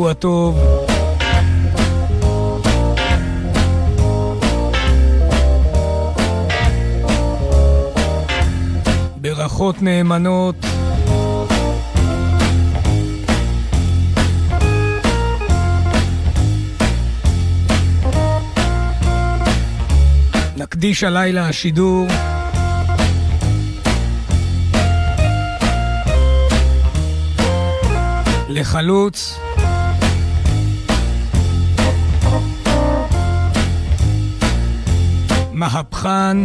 שבוע טוב. ברכות נאמנות. נקדיש הלילה השידור לחלוץ מהפכן.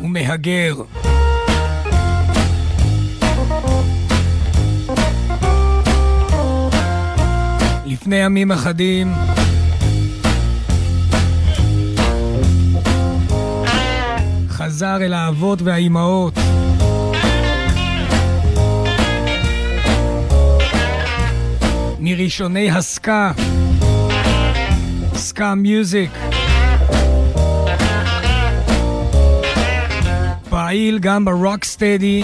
ומהגר. לפני ימים אחדים. חזר אל האבות והאימהות. מראשוני הסקה, ska music. פעיל גם ב-rock steady,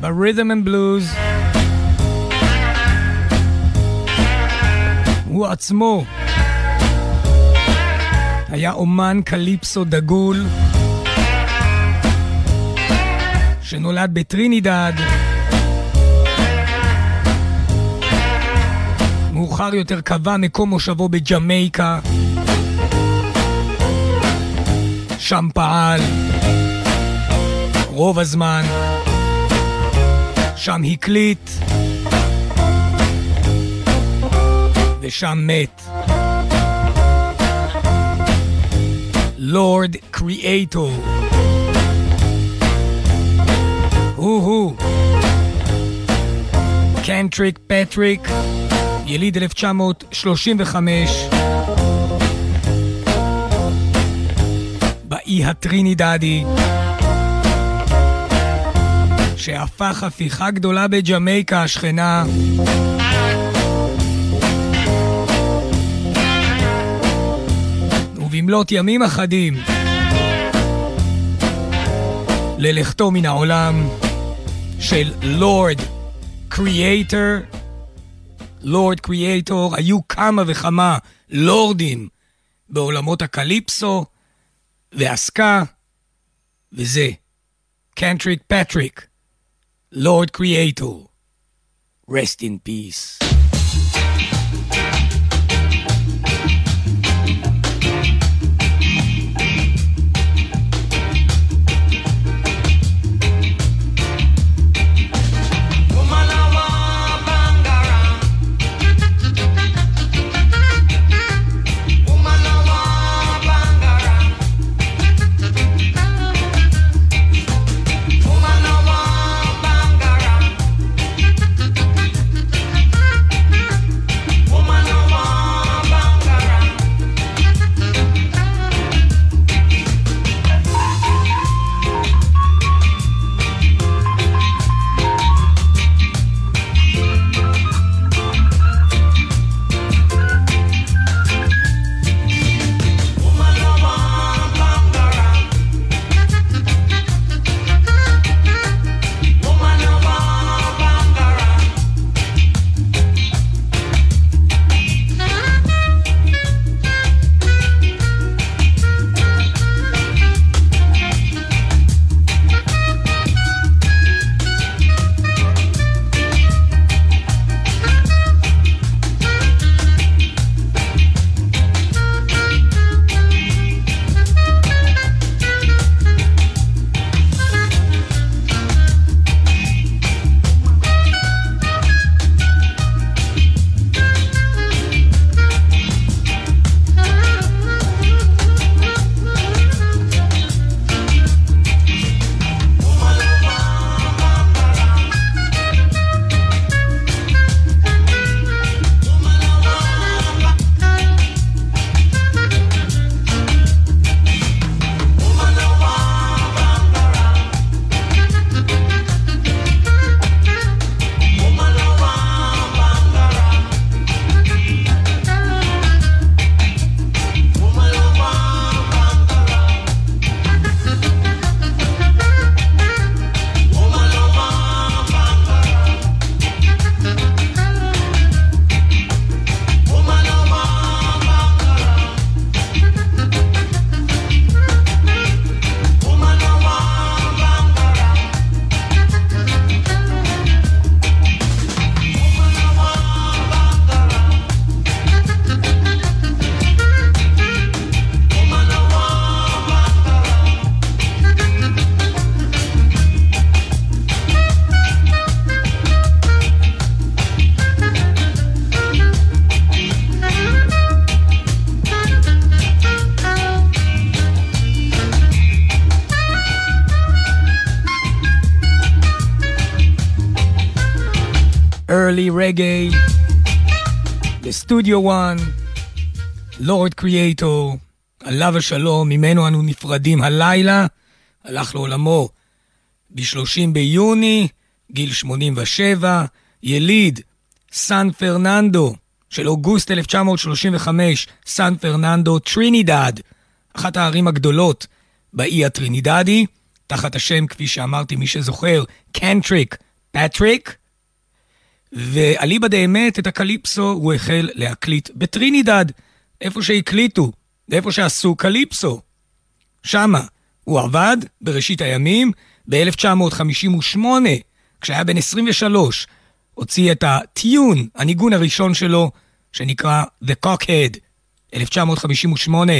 ב-rhythm and blues. הוא עצמו היה אומן קליפסו דגול שנולד בטרינידד מאוחר יותר קבע מקום מושבו בג'מייקה שם פעל רוב הזמן שם הקליט ושם מת. לורד קריאטור. הוא-הוא. קנטריק פטריק, יליד 1935, באי הטרינידדי, שהפך הפיכה גדולה בג'מייקה השכנה. ובמלאת ימים אחדים ללכתו מן העולם של לורד קריאייטר, לורד קריאייטור, היו כמה וכמה לורדים בעולמות הקליפסו והסקה, וזה קנטריק פטריק, לורד קריאייטור. Rest in peace. בסטודיו 1, לורד קריאטור, עליו השלום, ממנו אנו נפרדים הלילה, הלך לעולמו ב-30 ביוני, גיל 87, יליד סן פרננדו של אוגוסט 1935, סן פרננדו, טרינידד, אחת הערים הגדולות באי הטרינידדי, תחת השם, כפי שאמרתי, מי שזוכר, קנטריק פטריק. ואליבא דאמת את הקליפסו הוא החל להקליט בטרינידד, איפה שהקליטו, ואיפה שעשו קליפסו. שמה הוא עבד בראשית הימים, ב-1958, כשהיה בן 23, הוציא את הטיון, הניגון הראשון שלו, שנקרא The Cockhead, 1958.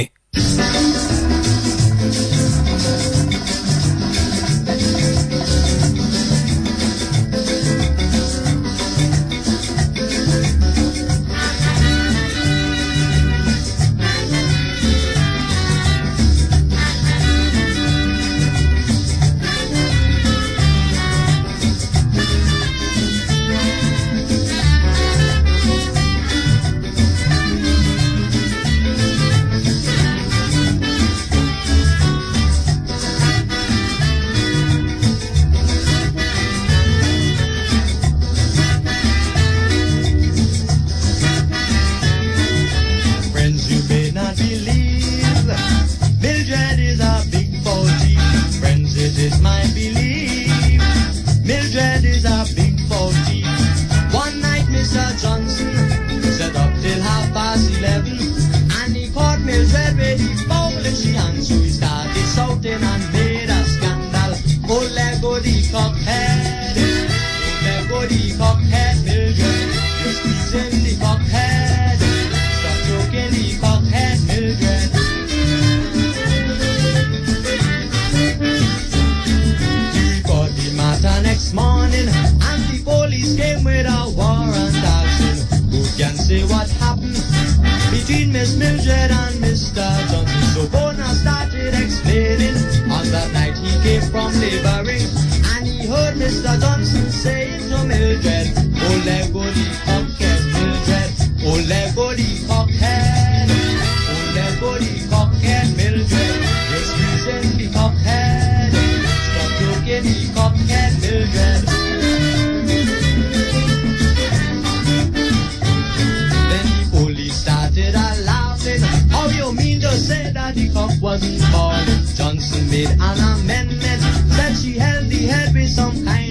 made. Anna Menmet that she held the head with some kind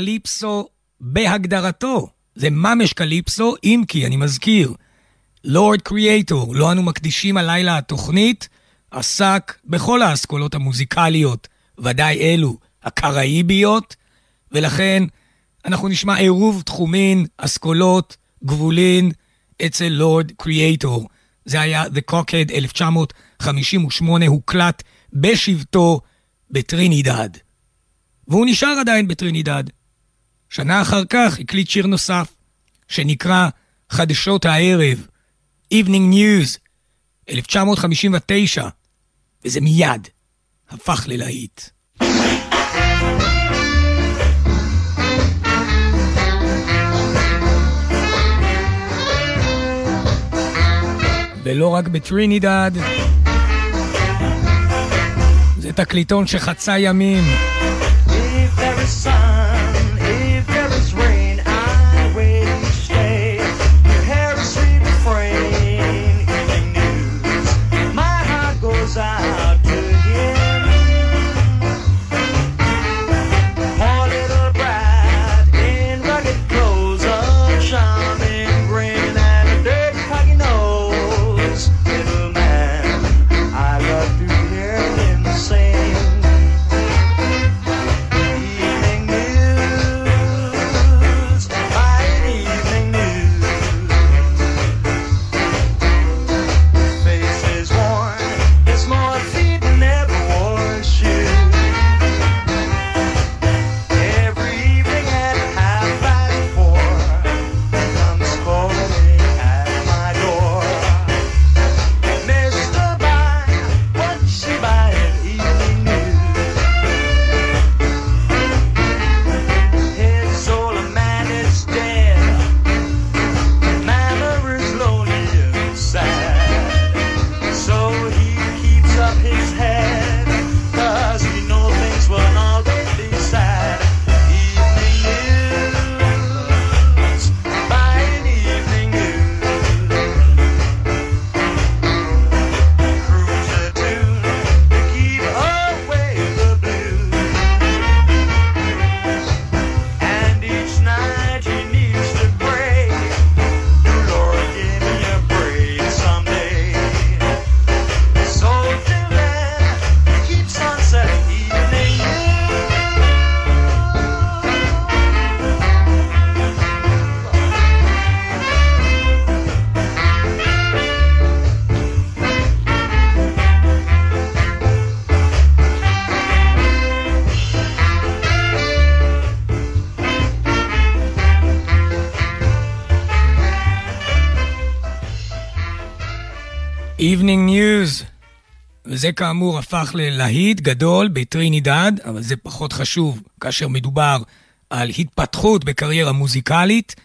קליפסו בהגדרתו. זה ממש קליפסו, אם כי, אני מזכיר, לורד קריאטור, לו אנו מקדישים הלילה התוכנית, עסק בכל האסכולות המוזיקליות, ודאי אלו הקראיביות, ולכן אנחנו נשמע עירוב תחומין, אסכולות, גבולין, אצל לורד קריאטור. זה היה The Cockhead 1958, הוקלט בשבטו בטרינידד. והוא נשאר עדיין בטרינידד. שנה אחר כך הקליט שיר נוסף, שנקרא חדשות הערב, Evening News, 1959, וזה מיד הפך ללהיט. ולא רק בטרינידד, זה תקליטון שחצה ימים. וזה כאמור הפך ללהיט גדול בטרינידד, אבל זה פחות חשוב כאשר מדובר על התפתחות בקריירה מוזיקלית.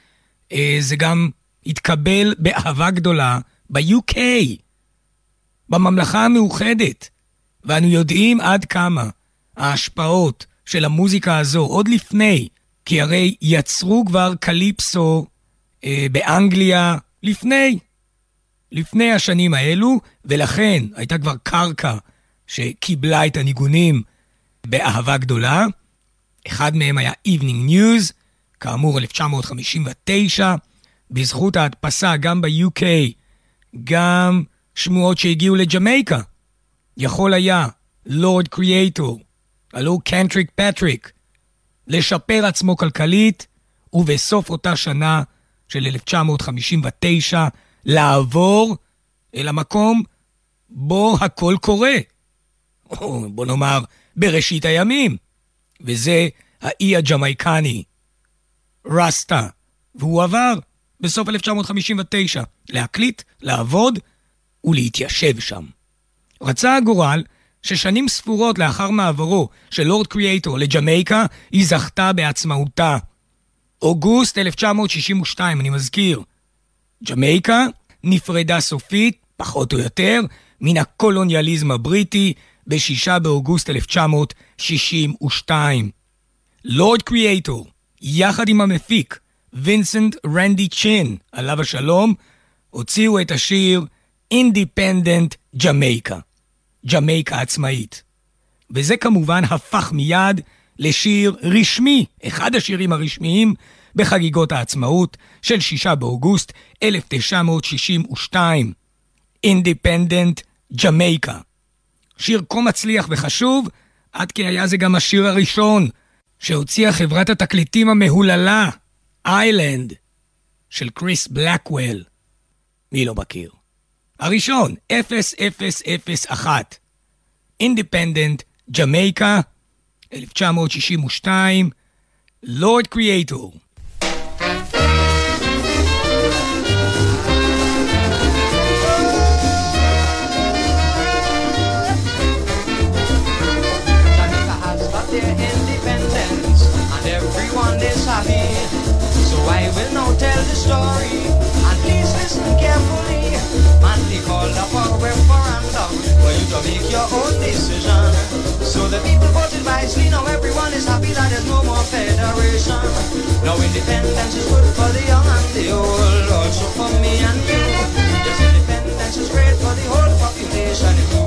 אה, זה גם התקבל באהבה גדולה ב-UK, בממלכה המאוחדת, ואנו יודעים עד כמה ההשפעות של המוזיקה הזו עוד לפני, כי הרי יצרו כבר קליפסו אה, באנגליה לפני, לפני השנים האלו, ולכן הייתה כבר קרקע שקיבלה את הניגונים באהבה גדולה. אחד מהם היה Evening News, כאמור 1959, בזכות ההדפסה גם ב-UK, גם שמועות שהגיעו לג'מייקה. יכול היה לורד קריאטור, הלו קנטריק פטריק, לשפר עצמו כלכלית, ובסוף אותה שנה של 1959, לעבור אל המקום בו הכל קורה. או בוא נאמר, בראשית הימים. וזה האי הג'מייקני, רסטה. והוא עבר בסוף 1959 להקליט, לעבוד ולהתיישב שם. רצה הגורל ששנים ספורות לאחר מעברו של לורד קריאטור לג'מייקה, היא זכתה בעצמאותה. אוגוסט 1962, אני מזכיר. ג'מייקה נפרדה סופית, פחות או יותר, מן הקולוניאליזם הבריטי ב-6 באוגוסט 1962. לורד קריאטור, יחד עם המפיק, וינסנט רנדי צ'ין, עליו השלום, הוציאו את השיר Independent Jamaica. ג'מייקה עצמאית. וזה כמובן הפך מיד לשיר רשמי, אחד השירים הרשמיים בחגיגות העצמאות של 6 באוגוסט 1962, Independent Jamaica. שיר כה מצליח וחשוב, עד כי היה זה גם השיר הראשון שהוציאה חברת התקליטים המהוללה, Island, של קריס בלקוול. מי לא מכיר? הראשון, 0001. אינדיפנדנט, ג'מייקה, 1962, לורד קריאטור. Own decision. So the people voted wisely, now everyone is happy that there's no more federation. Now independence is good for the young and the old, also for me and you. Yes, independence is great for the whole population,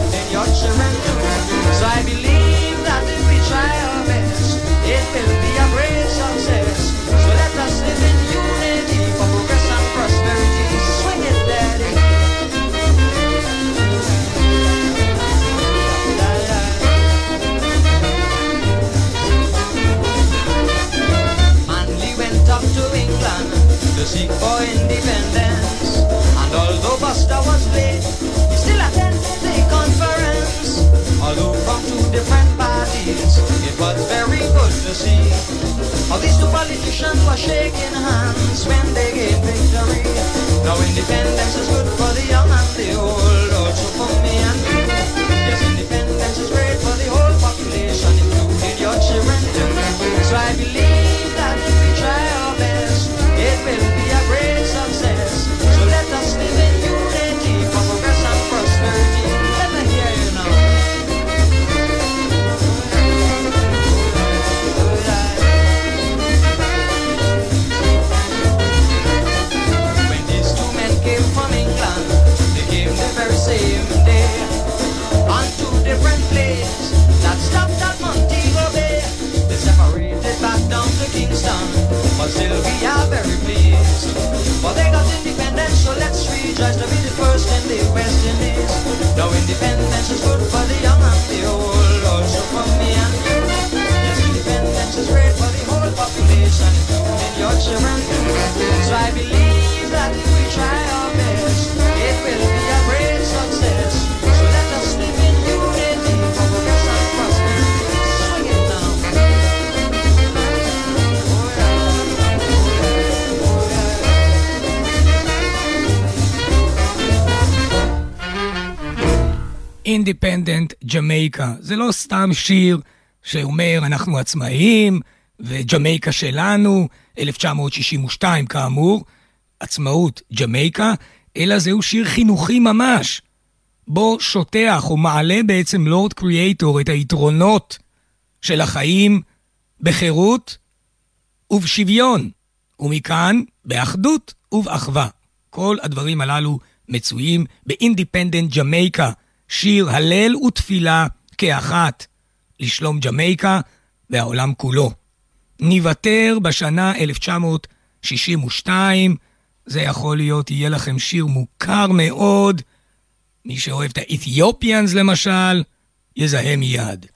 אינדיפנדנט ג'מייקה. זה לא סתם שיר שאומר אנחנו עצמאים וג'מייקה שלנו, 1962 כאמור, עצמאות ג'מייקה, אלא זהו שיר חינוכי ממש. בו שוטח או מעלה בעצם לורד קריאייטור את היתרונות של החיים בחירות ובשוויון, ומכאן באחדות ובאחווה. כל הדברים הללו מצויים באינדיפנדנט ג'מייקה, שיר הלל ותפילה כאחת לשלום ג'מייקה והעולם כולו. ניוותר בשנה 1962, זה יכול להיות, יהיה לכם שיר מוכר מאוד, מי שאוהב את האתיופיאנס למשל, יזהה מיד.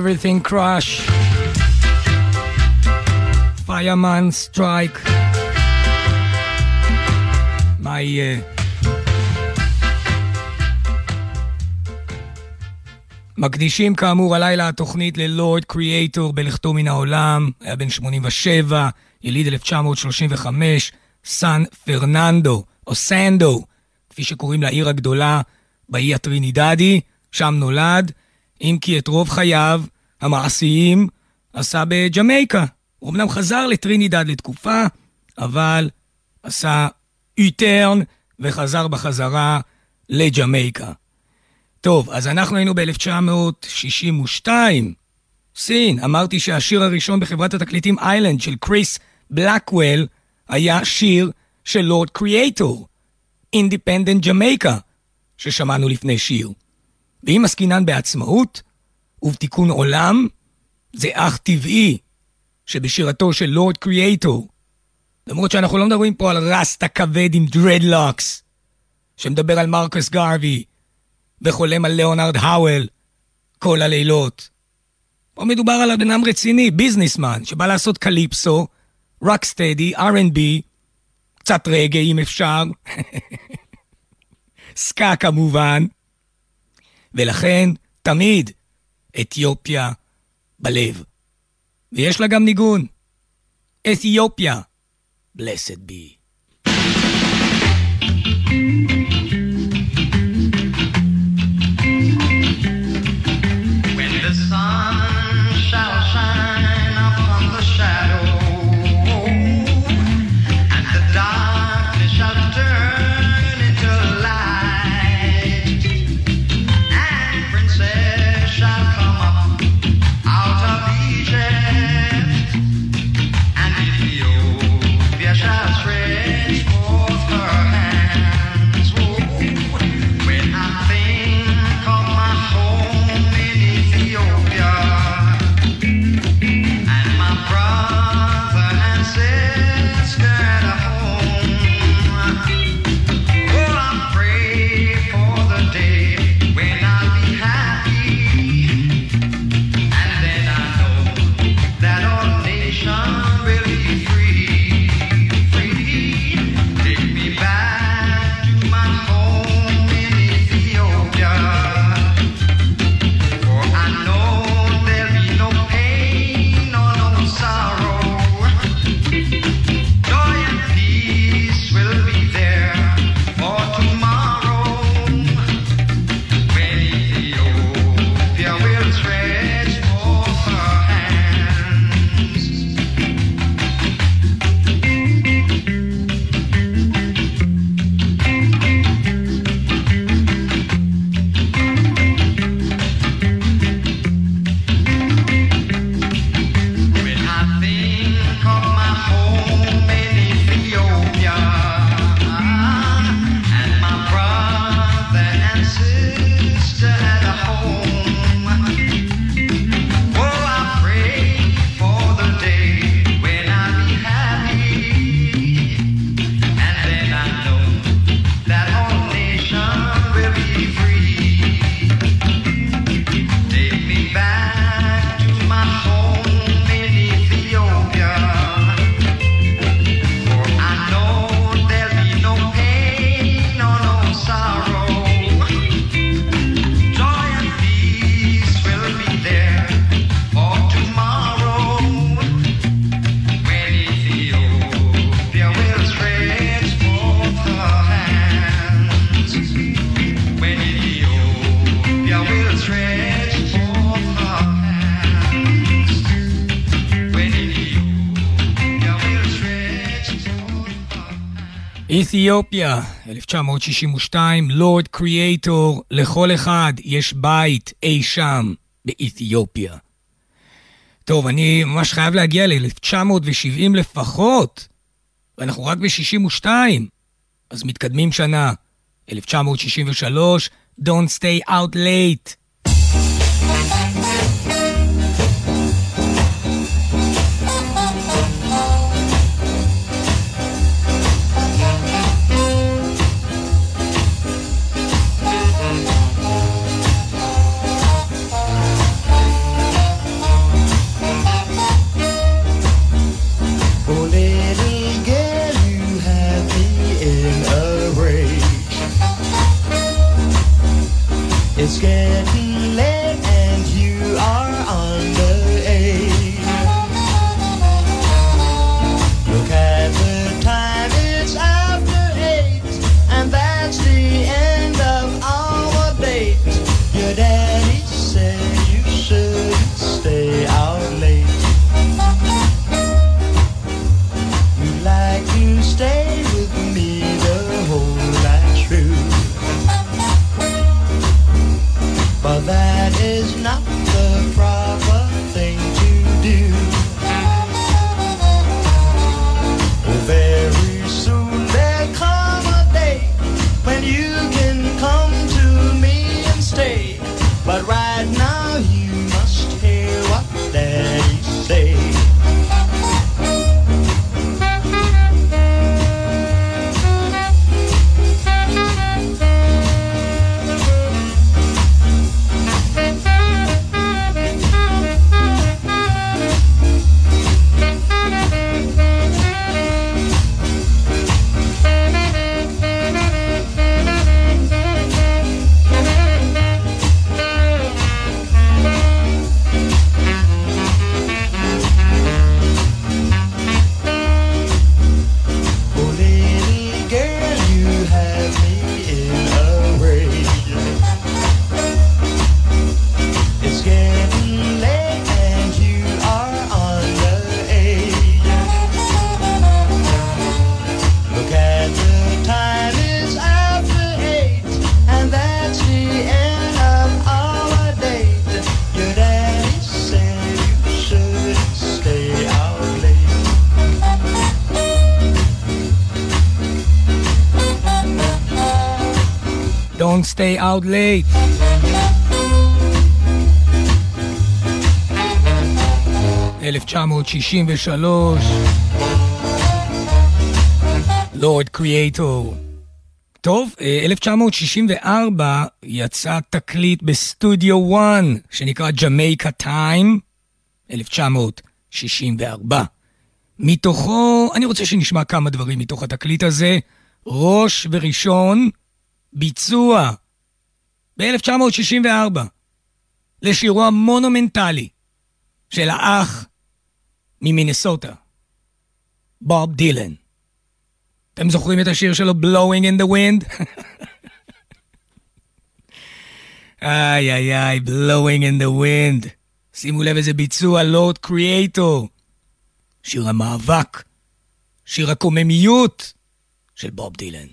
Everything Crush, Fireman Strike, מה יהיה? מקדישים כאמור הלילה התוכנית ללורד קריאייטור בלכתו מן העולם, היה בן 87, יליד 1935, סן פרננדו, או סנדו, כפי שקוראים לעיר הגדולה באי הטרינידדי, שם נולד, אם כי את רוב חייו המעשיים עשה בג'מייקה. הוא אמנם חזר לטרינידד לתקופה, אבל עשה איטרן וחזר בחזרה לג'מייקה. טוב, אז אנחנו היינו ב-1962. סין, אמרתי שהשיר הראשון בחברת התקליטים איילנד של קריס בלקוול היה שיר של לורד קריאייטור, Independent Jamaica, ששמענו לפני שיר. ואם עסקינן בעצמאות ובתיקון עולם, זה אך טבעי שבשירתו של לורד קריאייטור, למרות שאנחנו לא מדברים פה על רסטה כבד עם דרדלוקס, שמדבר על מרקוס גרבי וחולם על ליאונרד האוול כל הלילות. פה מדובר על אדם רציני, businessman, שבא לעשות קליפסו, רוקסטדי, R&B, קצת רגע אם אפשר, סקה כמובן, ולכן תמיד אתיופיה בלב. ויש לה גם ניגון. אתיופיה, blessed be. אתיופיה, 1962, לורד קריאטור, לכל אחד יש בית אי שם באתיופיה. טוב, אני ממש חייב להגיע ל-1970 לפחות, ואנחנו רק ב-62, אז מתקדמים שנה. 1963, Don't Stay Out Late. It's stay out late. ב-1963, לורד קריאטור. טוב, אה, 1964 יצא תקליט בסטודיו 1 שנקרא ג'מייקה טיים, 1964. מתוכו, אני רוצה שנשמע כמה דברים מתוך התקליט הזה. ראש וראשון, ביצוע ב-1964 לשירו המונומנטלי של האח ממינסוטה, בוב דילן. אתם זוכרים את השיר שלו Blowing in the Wind? איי איי איי, Blowing in the Wind. שימו לב איזה ביצוע, לורד קריאטור. שיר המאבק, שיר הקוממיות של בוב דילן.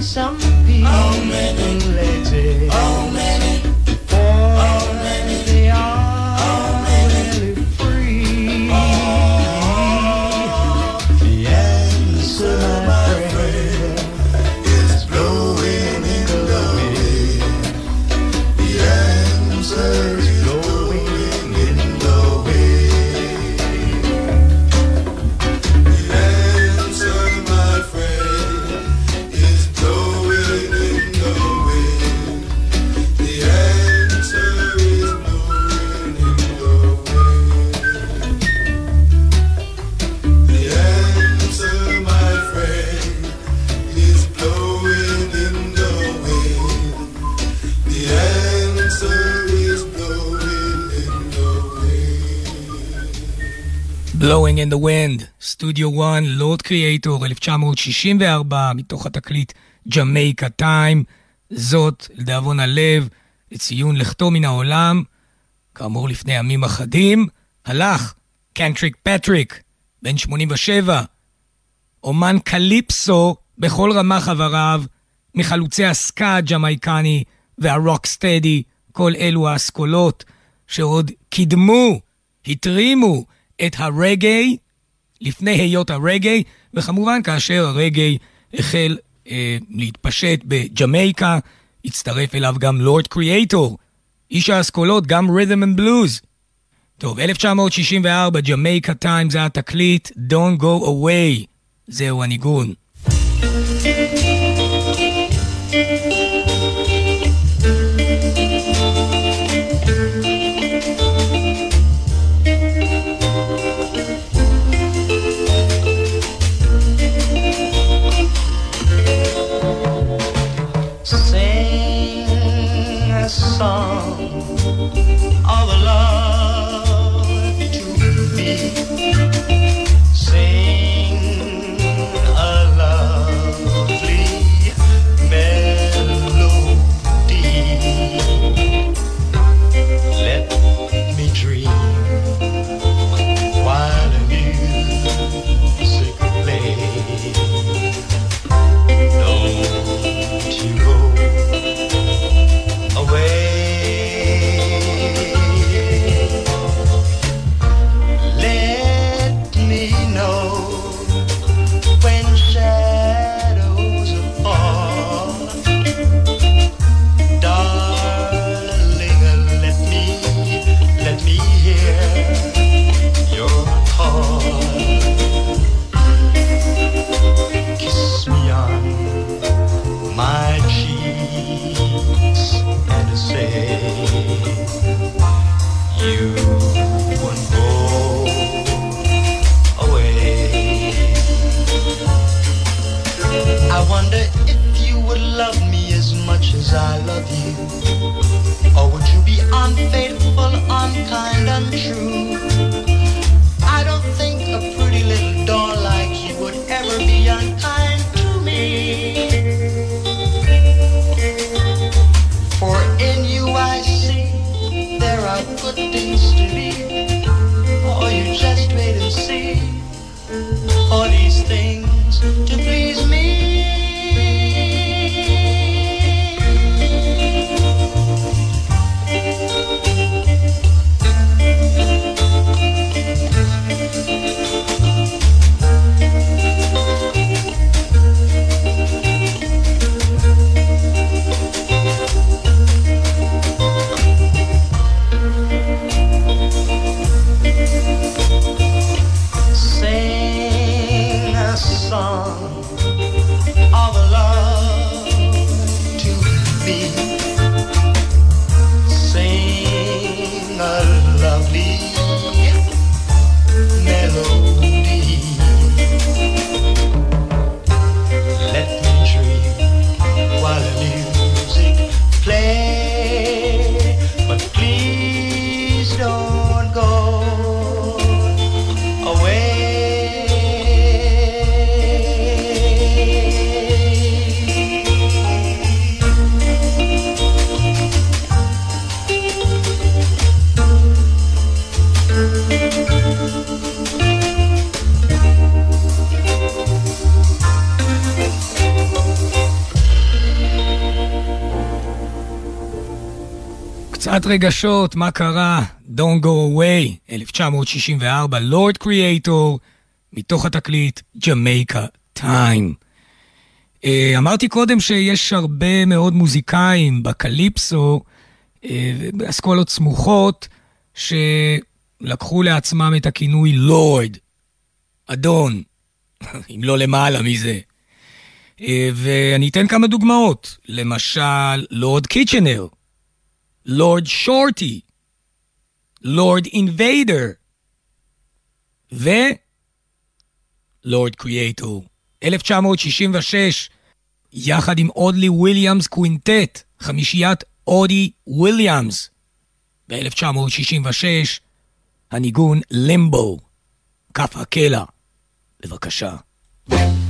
some in the Wind, סטודיו 1, לורד קריאטור, 1964, מתוך התקליט Jamaica Time. זאת, לדאבון הלב, לציון לכתו מן העולם. כאמור, לפני ימים אחדים, הלך קנטריק פטריק, בן 87, אומן קליפסו בכל רמ"ח איבריו, מחלוצי הסקה הג'מייקני והרוקסטדי, כל אלו האסכולות שעוד קידמו, הטרימו את הרגי לפני היות הרגי, וכמובן כאשר הרגי החל אה, להתפשט בג'מייקה, הצטרף אליו גם לורד קריאטור, איש האסכולות, גם rhythm and blues. טוב, 1964, Jamaica Time זה התקליט, Don't Go Away, זהו הניגון. רגשות, מה קרה? Don't go away, 1964, לורד קריאטור, מתוך התקליט ג'מייקה טיים. Uh, אמרתי קודם שיש הרבה מאוד מוזיקאים בקליפסו, uh, באסכולות סמוכות, שלקחו לעצמם את הכינוי לורד, אדון, אם לא למעלה מזה. Uh, ואני אתן כמה דוגמאות. למשל, לורד קיצ'נר, לורד שורטי, לורד אינביידר ולורד קריאטור. 1966, יחד עם אודלי וויליאמס קווינטט, חמישיית אודי וויליאמס. ב-1966, הניגון לימבו, כף הקלע. בבקשה. thank you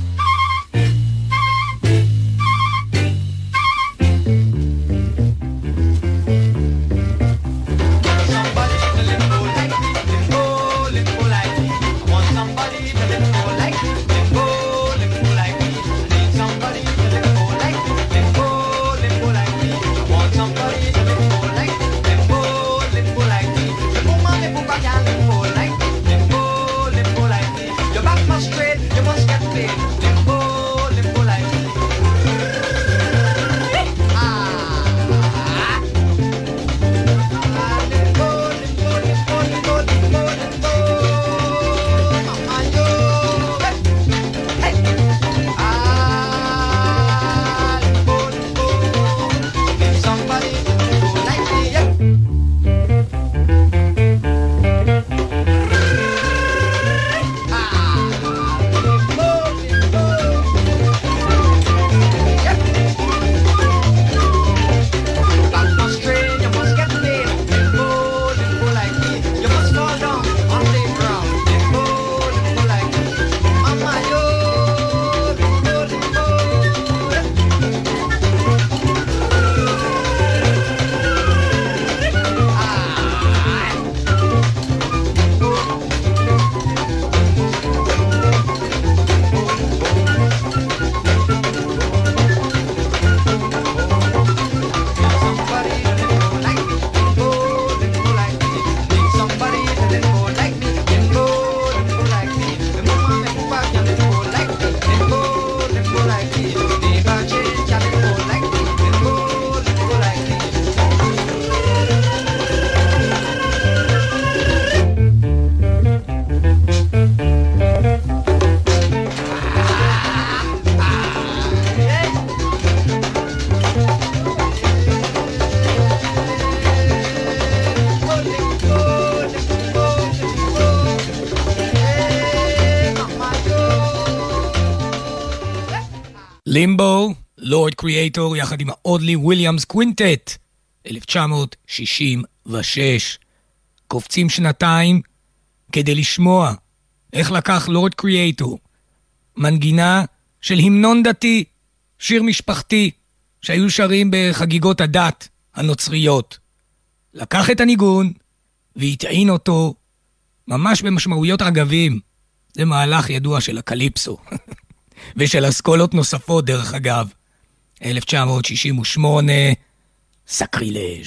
לימבו, לורד קריאטור יחד עם האודלי וויליאמס קווינטט, 1966. קופצים שנתיים כדי לשמוע איך לקח לורד קריאטור מנגינה של המנון דתי, שיר משפחתי, שהיו שרים בחגיגות הדת הנוצריות. לקח את הניגון והטעין אותו ממש במשמעויות אגבים. זה מהלך ידוע של הקליפסו. ושל אסכולות נוספות, דרך אגב. 1968, סקרילג'.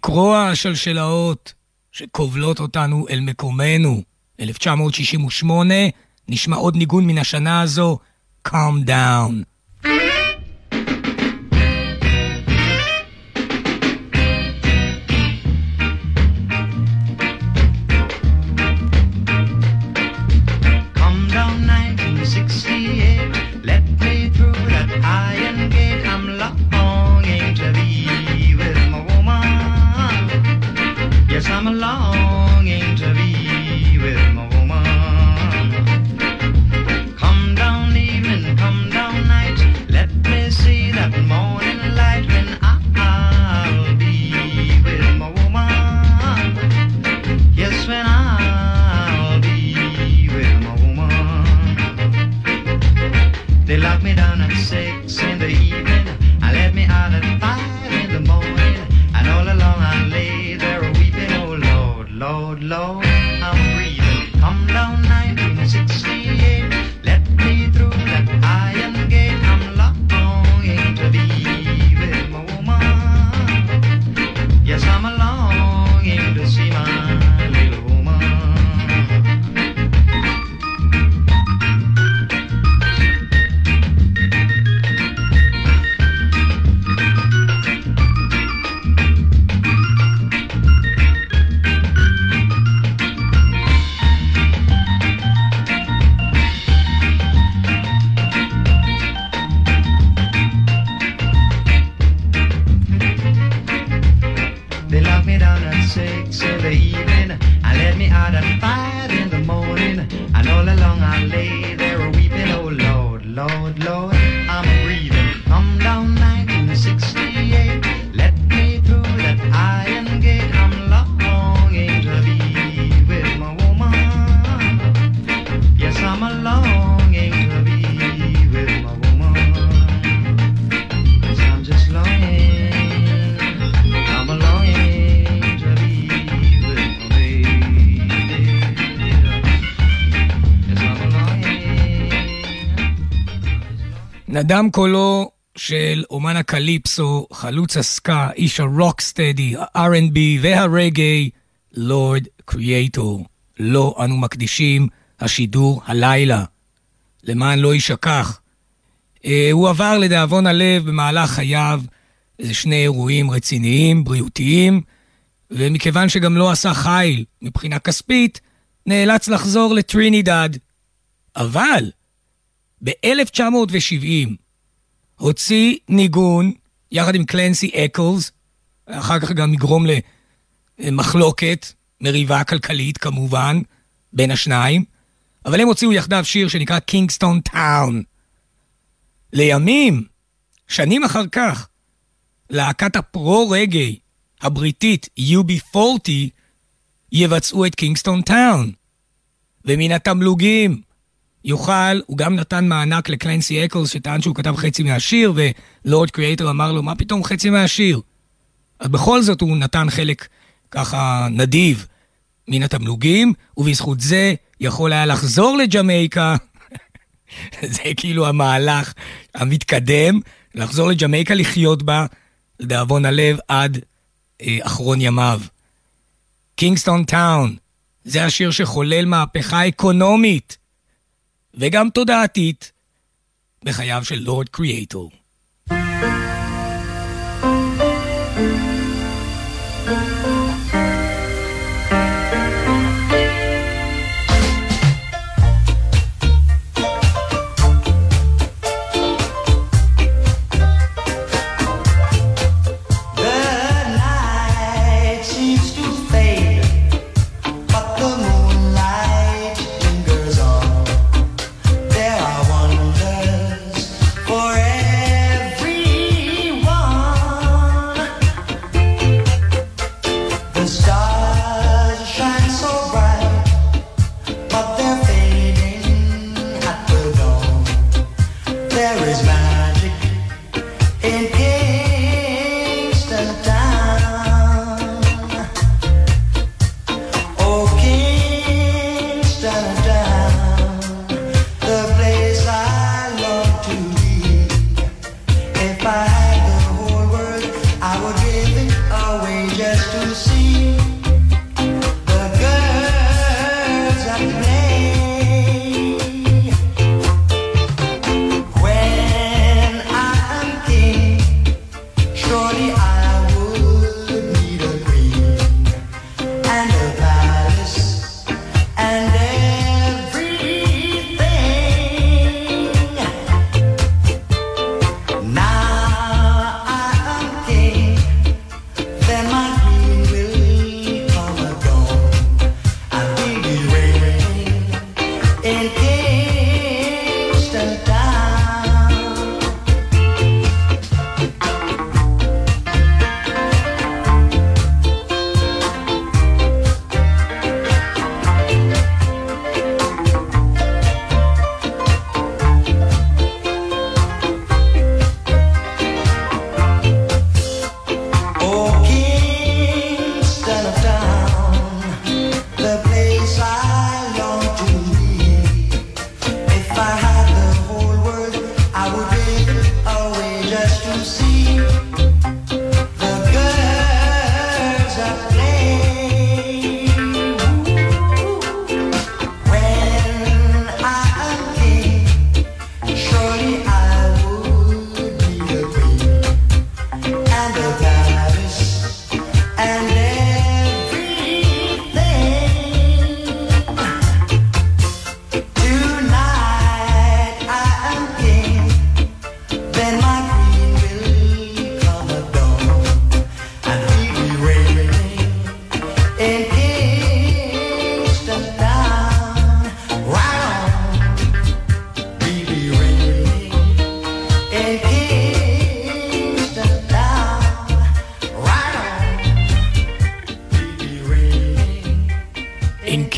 לקרוע השלשלאות שכובלות אותנו אל מקומנו. 1968, נשמע עוד ניגון מן השנה הזו, Calm Down. קולו של אומן הקליפסו, חלוץ הסקה, איש הרוקסטדי, ה-R&B והרגעי, לורד קריאטור. לו אנו מקדישים השידור הלילה. למען לא יישכח. אה, הוא עבר לדאבון הלב במהלך חייו איזה שני אירועים רציניים, בריאותיים, ומכיוון שגם לא עשה חיל מבחינה כספית, נאלץ לחזור לטרינידד. אבל ב-1970 הוציא ניגון יחד עם קלנסי אקלס, אחר כך גם יגרום למחלוקת, מריבה כלכלית כמובן, בין השניים, אבל הם הוציאו יחדיו שיר שנקרא Kingston Town. לימים, שנים אחר כך, להקת הפרו-רגאיי הבריטית UB40 יבצעו את Kingston Town. ומן התמלוגים יוכל, הוא גם נתן מענק לקלנסי אקלס שטען שהוא כתב חצי מהשיר, ולורד קריאטור אמר לו, מה פתאום חצי מהשיר? אז בכל זאת הוא נתן חלק ככה נדיב מן התמלוגים, ובזכות זה יכול היה לחזור לג'מייקה, זה כאילו המהלך המתקדם, לחזור לג'מייקה לחיות בה, לדאבון הלב, עד אה, אחרון ימיו. קינגסטון טאון, זה השיר שחולל מהפכה אקונומית וגם תודעתית בחייו של לורד קריאטור.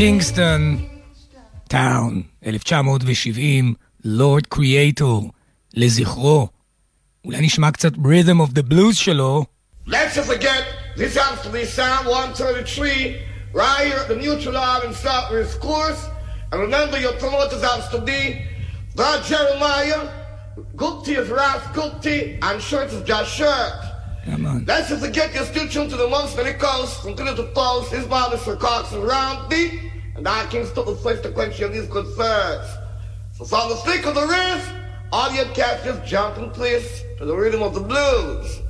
קינגסטון, טאון, 1970, לורד קריאטור, לזכרו. אולי נשמע קצת rhythm of the blues שלו. Let's just forget, this has to be Psalm 133, right here at the neutral arm and start with this course. And remember your promoters has to be God Jeremiah, Gupti is Ras Gupti, and Shirt is Josh Shirt. Come on. Let's just forget you're still tuned to the months when it comes from Clear to Falls, his mom is for Cox and Round Deep. And I the flesh to quench your these thirsts. So from the stick of the wrist, all your cats just jump in place to the rhythm of the blues.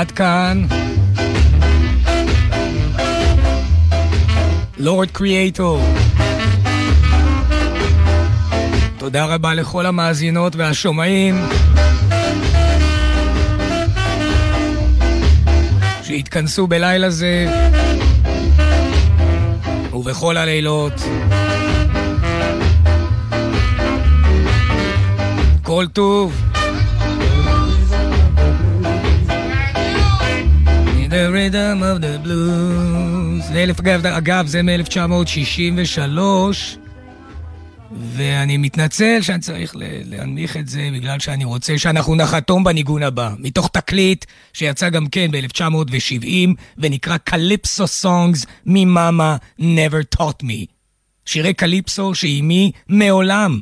עד כאן. לורד קריאטור. תודה רבה לכל המאזינות והשומעים שהתכנסו בלילה זה ובכל הלילות. כל טוב. The rhythm of the blues. זה אלף, אגב, אגב, זה מ-1963, ואני מתנצל שאני צריך להנמיך את זה בגלל שאני רוצה שאנחנו נחתום בניגון הבא, מתוך תקליט שיצא גם כן ב-1970, ונקרא קליפסו סונגס ממאמה never taught me. שירי קליפסו שאימי מעולם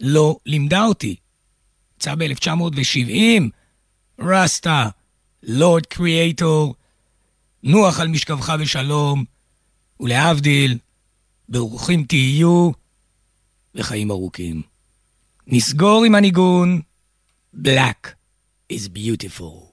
לא לימדה אותי. יצא ב-1970, רסטה. לורד קריאטור, נוח על משכבך בשלום, ולהבדיל, ברוכים תהיו וחיים ארוכים. נסגור עם הניגון, Black is beautiful.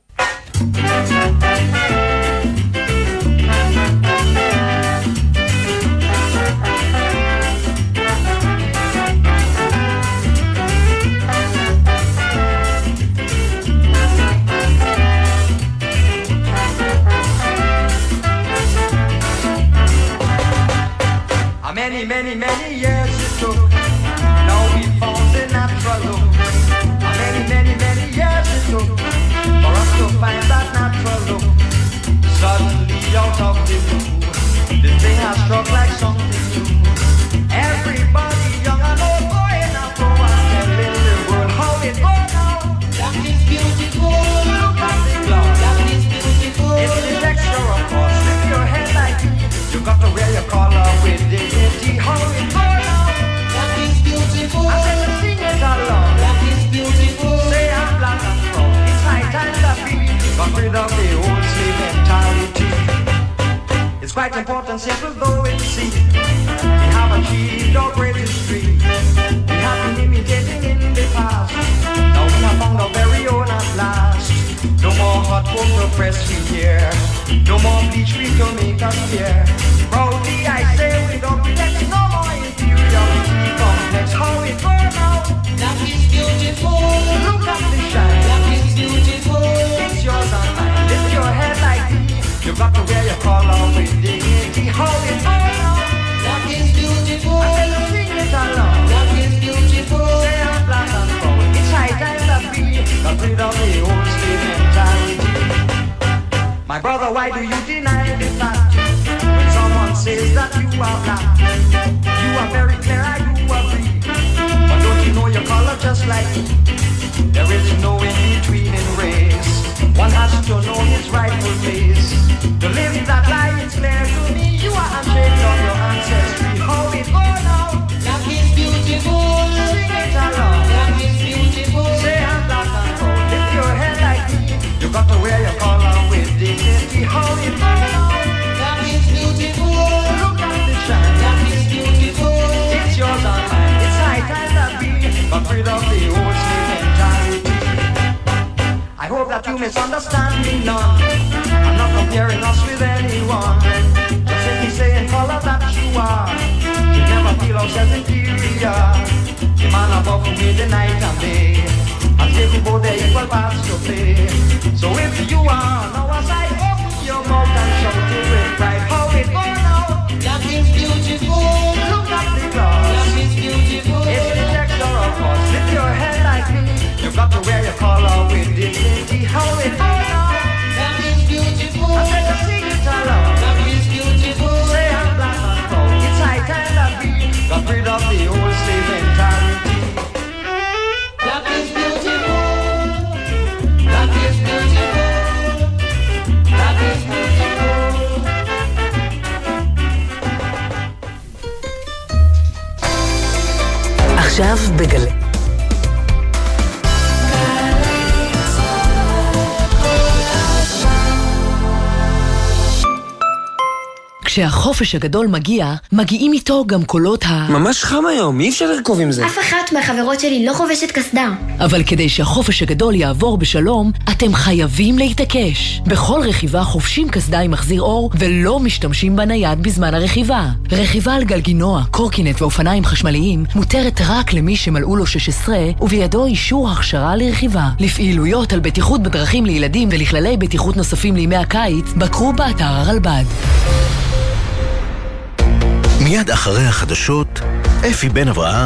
Many, many, many years it took. Now we found the natural look. Many, many, many years it took for us to find that natural look. Suddenly out of the blue, this thing has struck like something once ever though it seemed we have achieved our greatest dream. We have been imitating in the past. Now we have found our very own at last. No more hot folk to press we hear. No more bleach we to make us fear. Proudly I say we don't let no more inferiority complex. How it burn out. That is beautiful. Look at the shine. That is beautiful. It's yours and mine me. You got to wear your collar with dignity. How it go now? That is beautiful. I sing it along. Is beautiful. Say I'm black and brown. It's high time that we got rid of the old slave mentality. My brother, why do you deny the fact? When someone says that you are black, you are very clear, I do agree. But don't you know your color just like me? There is no in between in race. One has to know his rightful place. To live that life is clear to me. You are unshaped of your ancestry. How it go now? That is beautiful. Sing it along. I you misunderstand me none. I'm not comparing us with anyone. Just simply saying color that you are. You never feel ourselves inferior. The man above who made the night and day. And take we both their equal parts to play. So if you are on our side, open your mouth and shout it with. How it go now? That is beautiful. texture of us. Lift your head like me. You've got to wear your collar with dignity. How it go now? That is beautiful. I said to sing it along. That is beautiful. Say I'm black and proud. It's high time that we got rid of the old slave mentality. That is beautiful. That is beautiful. That is beautiful. עכשיו בגלי. כשהחופש הגדול מגיע, מגיעים איתו גם קולות ה... ממש חם היום, אי אפשר לרכוב עם זה. אף אחת מהחברות שלי לא חובשת קסדה. אבל כדי שהחופש הגדול יעבור בשלום, אתם חייבים להתעקש. בכל רכיבה חובשים קסדה עם מחזיר אור ולא משתמשים בנייד בזמן הרכיבה. רכיבה על גלגינוע, קורקינט ואופניים חשמליים מותרת רק למי שמלאו לו 16 ובידו אישור הכשרה לרכיבה. לפעילויות על בטיחות בדרכים לילדים ולכללי בטיחות נוספים לימי הקיץ, בקרו באתר הרלב"ד. מיד אחרי החדשות, אפי בן אברהם